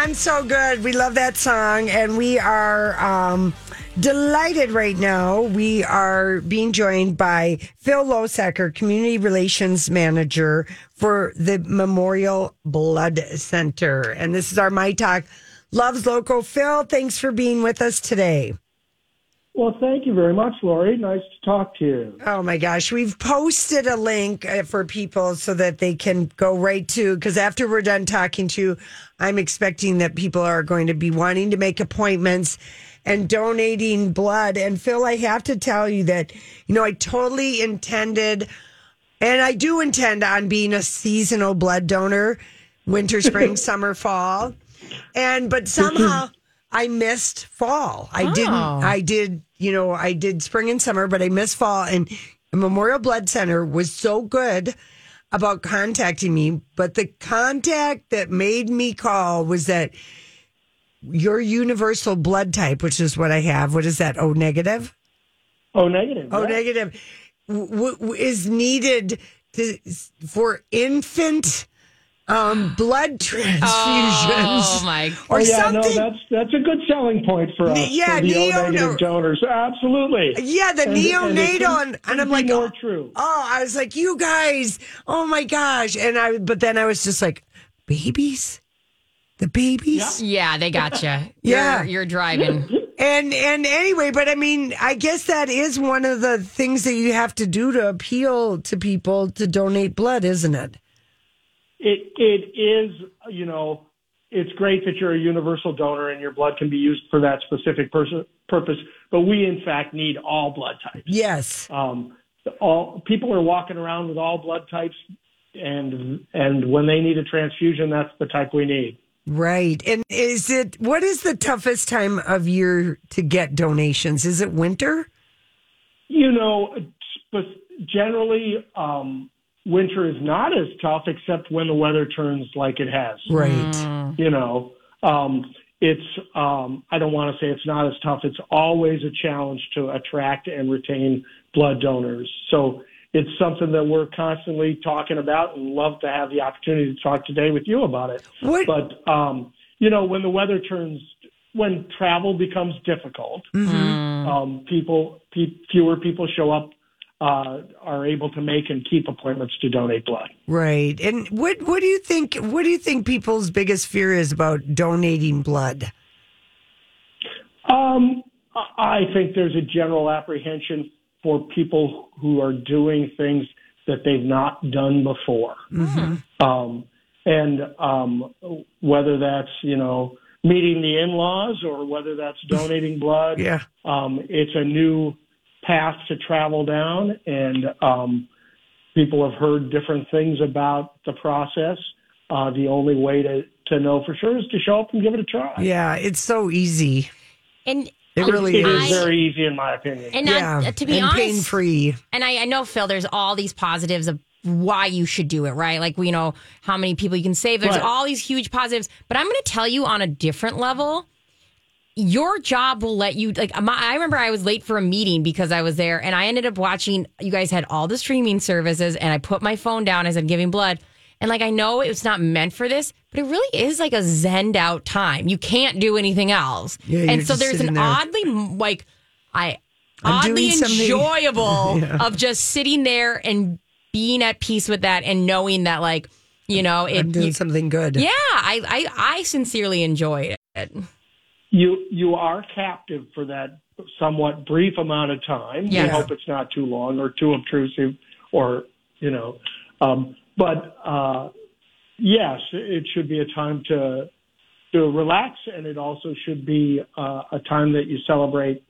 I'm so good. We love that song, and we are um, delighted right now. We are being joined by Phil Losacker, Community Relations Manager for the Memorial Blood Center. And this is our My Talk Loves Local. Phil, thanks for being with us today. Well, thank you very much, Lori. Nice to talk to you. Oh my gosh, we've posted a link uh, for people so that they can go right to because after we're done talking to you, I'm expecting that people are going to be wanting to make appointments and donating blood. And Phil, I have to tell you that, you know, I totally intended and I do intend on being a seasonal blood donor, winter, spring, summer, fall. And but somehow I missed fall. I didn't oh. I did, you know, I did spring and summer, but I missed fall and Memorial Blood Center was so good about contacting me, but the contact that made me call was that your universal blood type, which is what I have. What is that? O negative? O negative. O yeah. negative w- w- is needed to, for infant um, blood transfusions. Oh my! Oh, Or yeah, no, something. that's that's a good selling point for us. Yeah, for the neo- O-negative donors. Absolutely. Yeah, the And- and neonatal, and, and I'm like, more oh, true. oh, I was like, you guys, oh my gosh, and I, but then I was just like, babies, the babies, Yeah, they got you. Yeah. you're, you're driving. and and anyway, but I mean, I guess that is one of the things that you have to do to appeal to people to donate blood, isn't it? It it is, you know, it's great that you're a universal donor and your blood can be used for that specific pers- purpose. But we, in fact, need all blood types. Yes. Um, all people are walking around with all blood types, and and when they need a transfusion, that's the type we need. Right. And is it what is the toughest time of year to get donations? Is it winter? You know, generally, um, winter is not as tough, except when the weather turns like it has. Right. You know, um, it's um, I don't want to say it's not as tough. It's always a challenge to attract and retain blood donors. So it's something that we're constantly talking about, and love to have the opportunity to talk today with you about it. What- But um, you know, when the weather turns, when travel becomes difficult, um, people, pe- fewer people show up, uh, are able to make and keep appointments to donate blood. Right. And what what do you think what do you think people's biggest fear is about donating blood? Um, I I think there's a general apprehension for people who are doing things that they've not done before. Um, and um, whether that's, you know, meeting the in-laws or whether that's donating blood, Yeah. um, it's a new path to travel down. And um, people have heard different things about the process. Uh, the only way to, to know for sure is to show up and give it a try. Yeah, it's so easy. And It really It is is. very easy in my opinion. and yeah. not, to be and honest, pain free. and I, I know Phil, there's all these positives of why you should do it, right? Like we know how many people you can save. There's Right. all these huge positives, but I'm going to tell you on a different level. Your job will let you like. My, I remember I was late for a meeting because I was there, and I ended up watching. You guys had all the streaming services, and I put my phone down as I'm giving blood. And like I know it's not meant for this, but it really is like a zened out time. You can't do anything else, Yeah, and so there's an there. oddly like I I'm oddly enjoyable Yeah. of just sitting there and being at peace with that and knowing that like You know, it, I'm doing you- something good. yeah, I, I I sincerely enjoy it. You you are captive for that somewhat brief amount of time. Yeah. We hope it's not too long or too obtrusive, or you know. Um, but uh, yes, it should be a time to to relax, and it also should be uh, a time that you celebrate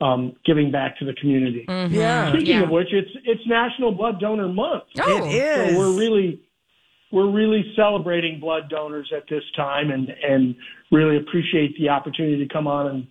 um, giving back to the community. Yeah. Speaking Yeah. of which, it's it's National Blood Donor Month. Oh, It is. So we're really we're really celebrating blood donors at this time and and really appreciate the opportunity to come on and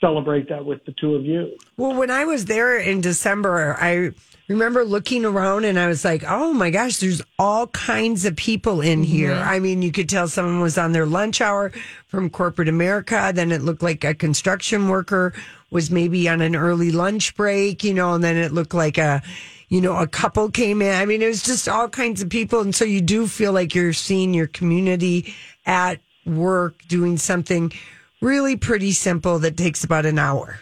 celebrate that with the two of you. Well, when I was there in December, I remember looking around and I was like, oh my gosh, there's all kinds of people in mm-hmm. here. I mean, you could tell someone was on their lunch hour from corporate America. Then it looked like a construction worker was maybe on an early lunch break, you know, and then it looked like a, you know, a couple came in. I mean, it was just all kinds of people. And so you do feel like you're seeing your community at work doing something really pretty simple that takes about an hour.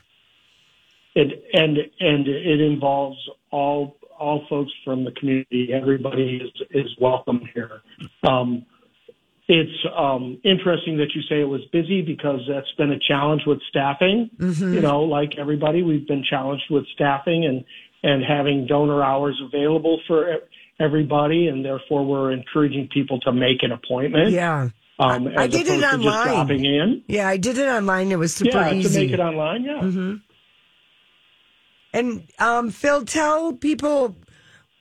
It and and it involves all all folks from the community. Everybody is is welcome here. Um, it's um, interesting that you say it was busy because that's been a challenge with staffing. You know, like everybody, we've been challenged with staffing and and having donor hours available for everybody, and therefore we're encouraging people to make an appointment. Yeah. Um, I as did it online. just dropping in. Yeah, I did it online. It was super yeah, easy. to make it online. Yeah. and um, Phil, tell people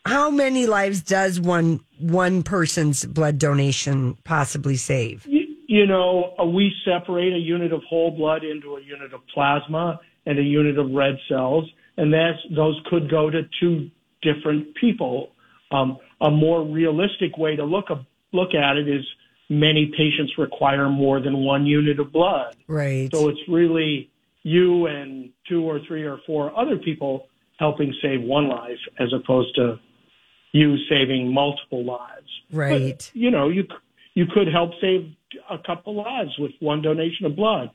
how many lives does one one person's blood donation possibly save? You, you know, uh, we separate a unit of whole blood into a unit of plasma and a unit of red cells, and that's those could go to two different people. Um, a more realistic way to look a, look at it is many patients require more than one unit of blood. Right. So it's really you and two or three or four other people helping save one life as opposed to you saving multiple lives. Right. But, you know, you c- you could help save a couple lives with one donation of blood.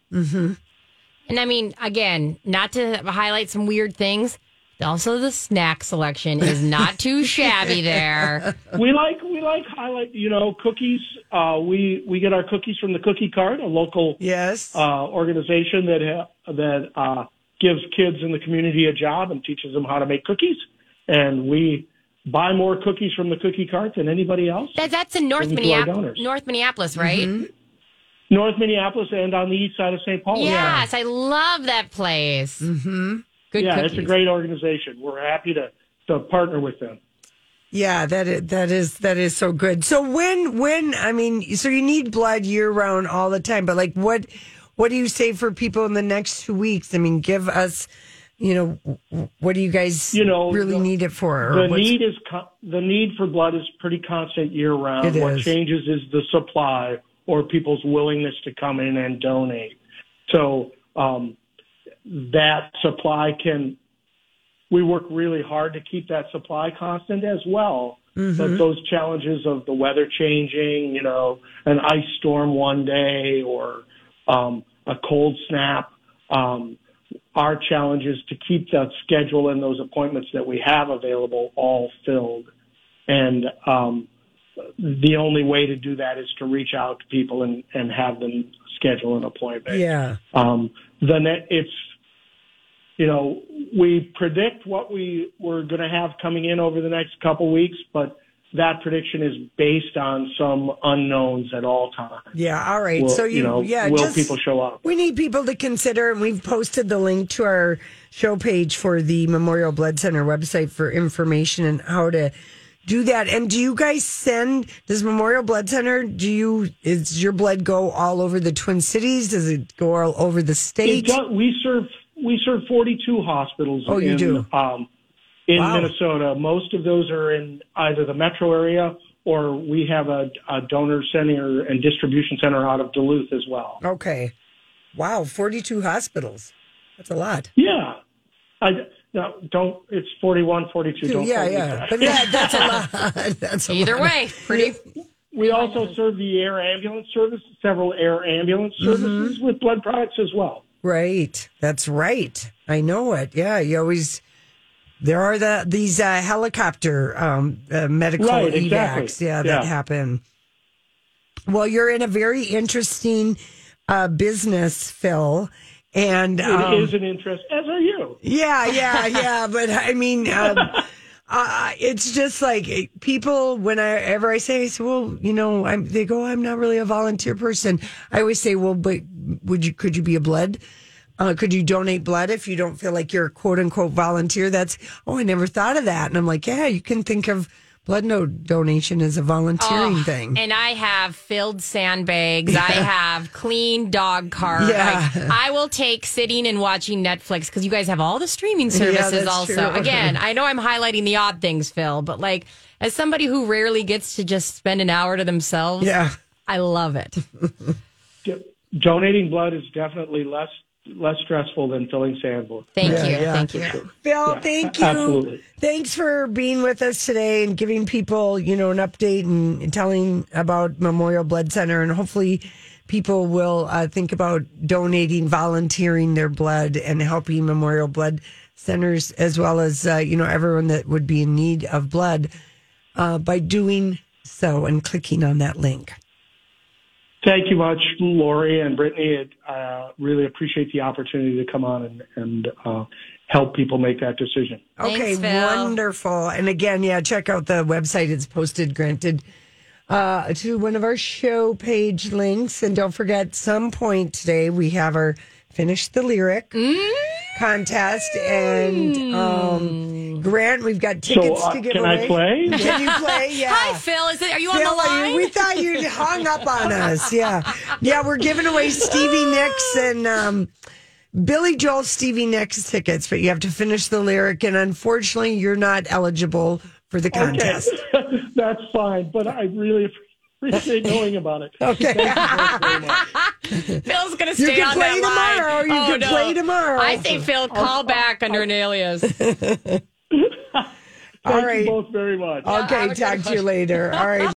And I mean, again, not to highlight some weird things. Also, the snack selection is not too shabby there. we like we like highlight you know cookies. Uh, we we get our cookies from the Cookie Cart, a local yes. uh, organization that ha- that uh, gives kids in the community a job and teaches them how to make cookies. And we buy more cookies from the Cookie Cart than anybody else. That, that's in North Send them to our Minneapolis. North Minneapolis, right? North Minneapolis and on the east side of St. Paul. Yes, I love that place. Mm-hmm. Good yeah, cookies. it's a great organization. We're happy to to partner with them. yeah, that is, that is that is so good. So when when I mean, so you need blood year round all the time, but like what what do you say for people in the next two weeks? I mean, give us, you know, what do you guys You know, really the- need it for? Or The need is the need for blood is pretty constant year round. It what is. changes is the supply or people's willingness to come in and donate. So um, that supply can. We work really hard to keep that supply constant as well. Mm-hmm. But those challenges of the weather changing, you know, an ice storm one day or um, a cold snap, um, our challenge is to keep that schedule and those appointments that we have available all filled. And um, the only way to do that is to reach out to people and, and have them schedule an appointment. yeah. Um, the net, it's, you know, we predict what we we're going to have coming in over the next couple weeks, but that prediction is based on some unknowns at all times. Yeah, all right. Will, so you, know, yeah, will just, people show up? We need people to consider, and we've posted the link to our show page for the Memorial Blood Center website for information and how to do that. And do you guys send? this Memorial Blood Center? Do you? Is your blood go all over the Twin Cities? Does it go all over the state? does, we serve we serve 42 hospitals Oh, you in, do? Um, in Wow. Minnesota. Most of those are in either the metro area or we have a, a donor center and distribution center out of Duluth as well. Okay. Wow, forty-two hospitals. That's a lot. Yeah. I no, don't. It's 41, 42. Don't yeah, quote me yeah. that. But that, that's a lot. That's a Either lot. way, pretty. We also serve the air ambulance service, several air ambulance Mm-hmm. services with blood products as well. Right. That's right. I know it. Yeah. You always there are the these uh, helicopter um, uh, medical Right, evacs, exactly. yeah, that Yeah. happen. Well, you're in a very interesting uh, business, Phil, and It um, is an interest, as are you. yeah, yeah, yeah. But I mean, um, uh, it's just like eh, people. Whenever I say, I say, well, you know, I'm, they go, I'm not really a volunteer person. I always say, well, but would you? Could you be a blood? Uh, could you donate blood if you don't feel like you're a quote unquote volunteer? That's oh, I never thought of that. And I'm like, yeah, you can think of blood no donation is a volunteering Oh, thing. And I have filled sandbags. I have clean dog cart. Yeah. Like, I will take sitting and watching Netflix because you guys have all the streaming services that's also. true. Again, I know I'm highlighting the odd things, Phil, but like as somebody who rarely gets to just spend an hour to themselves, yeah. I love it. Donating blood is definitely less less stressful than filling sandboard. Thank Yeah, you. yeah. Thank you. Phil, Yeah, thank you. absolutely. Thanks for being with us today and giving people, you know, an update and telling about Memorial Blood Center. And hopefully, people will uh, think about donating, volunteering their blood, and helping Memorial Blood Centers as well as, uh, you know, everyone that would be in need of blood uh, by doing so and clicking on that link. Thank you much, Lori and Brittany. I uh, really appreciate the opportunity to come on and, and uh, help people make that decision. Okay, Phil. wonderful. And again, yeah, check out the website. It's posted, granted, uh, to one of our show page links. And don't forget, some point today we have our finish the lyric contest. And um, Grant, we've got tickets so, uh, to give can away. Can I play? Can you play? Yeah. Hi, Phil. Is it? Are you on the line? we thought you hung up on us. Yeah. Yeah, we're giving away Stevie Nicks and um, Billy Joel Stevie Nicks tickets, but you have to finish the lyric. And unfortunately, you're not eligible for the contest. Okay, that's fine. But I really appreciate knowing about it. Okay. Thank you both very much. Phil's gonna You stay can on play that tomorrow. line. You Oh, can no. play tomorrow. I say, Phil, call back under an alias. Thank All right. you both very much. Okay, have talk to you later. All right.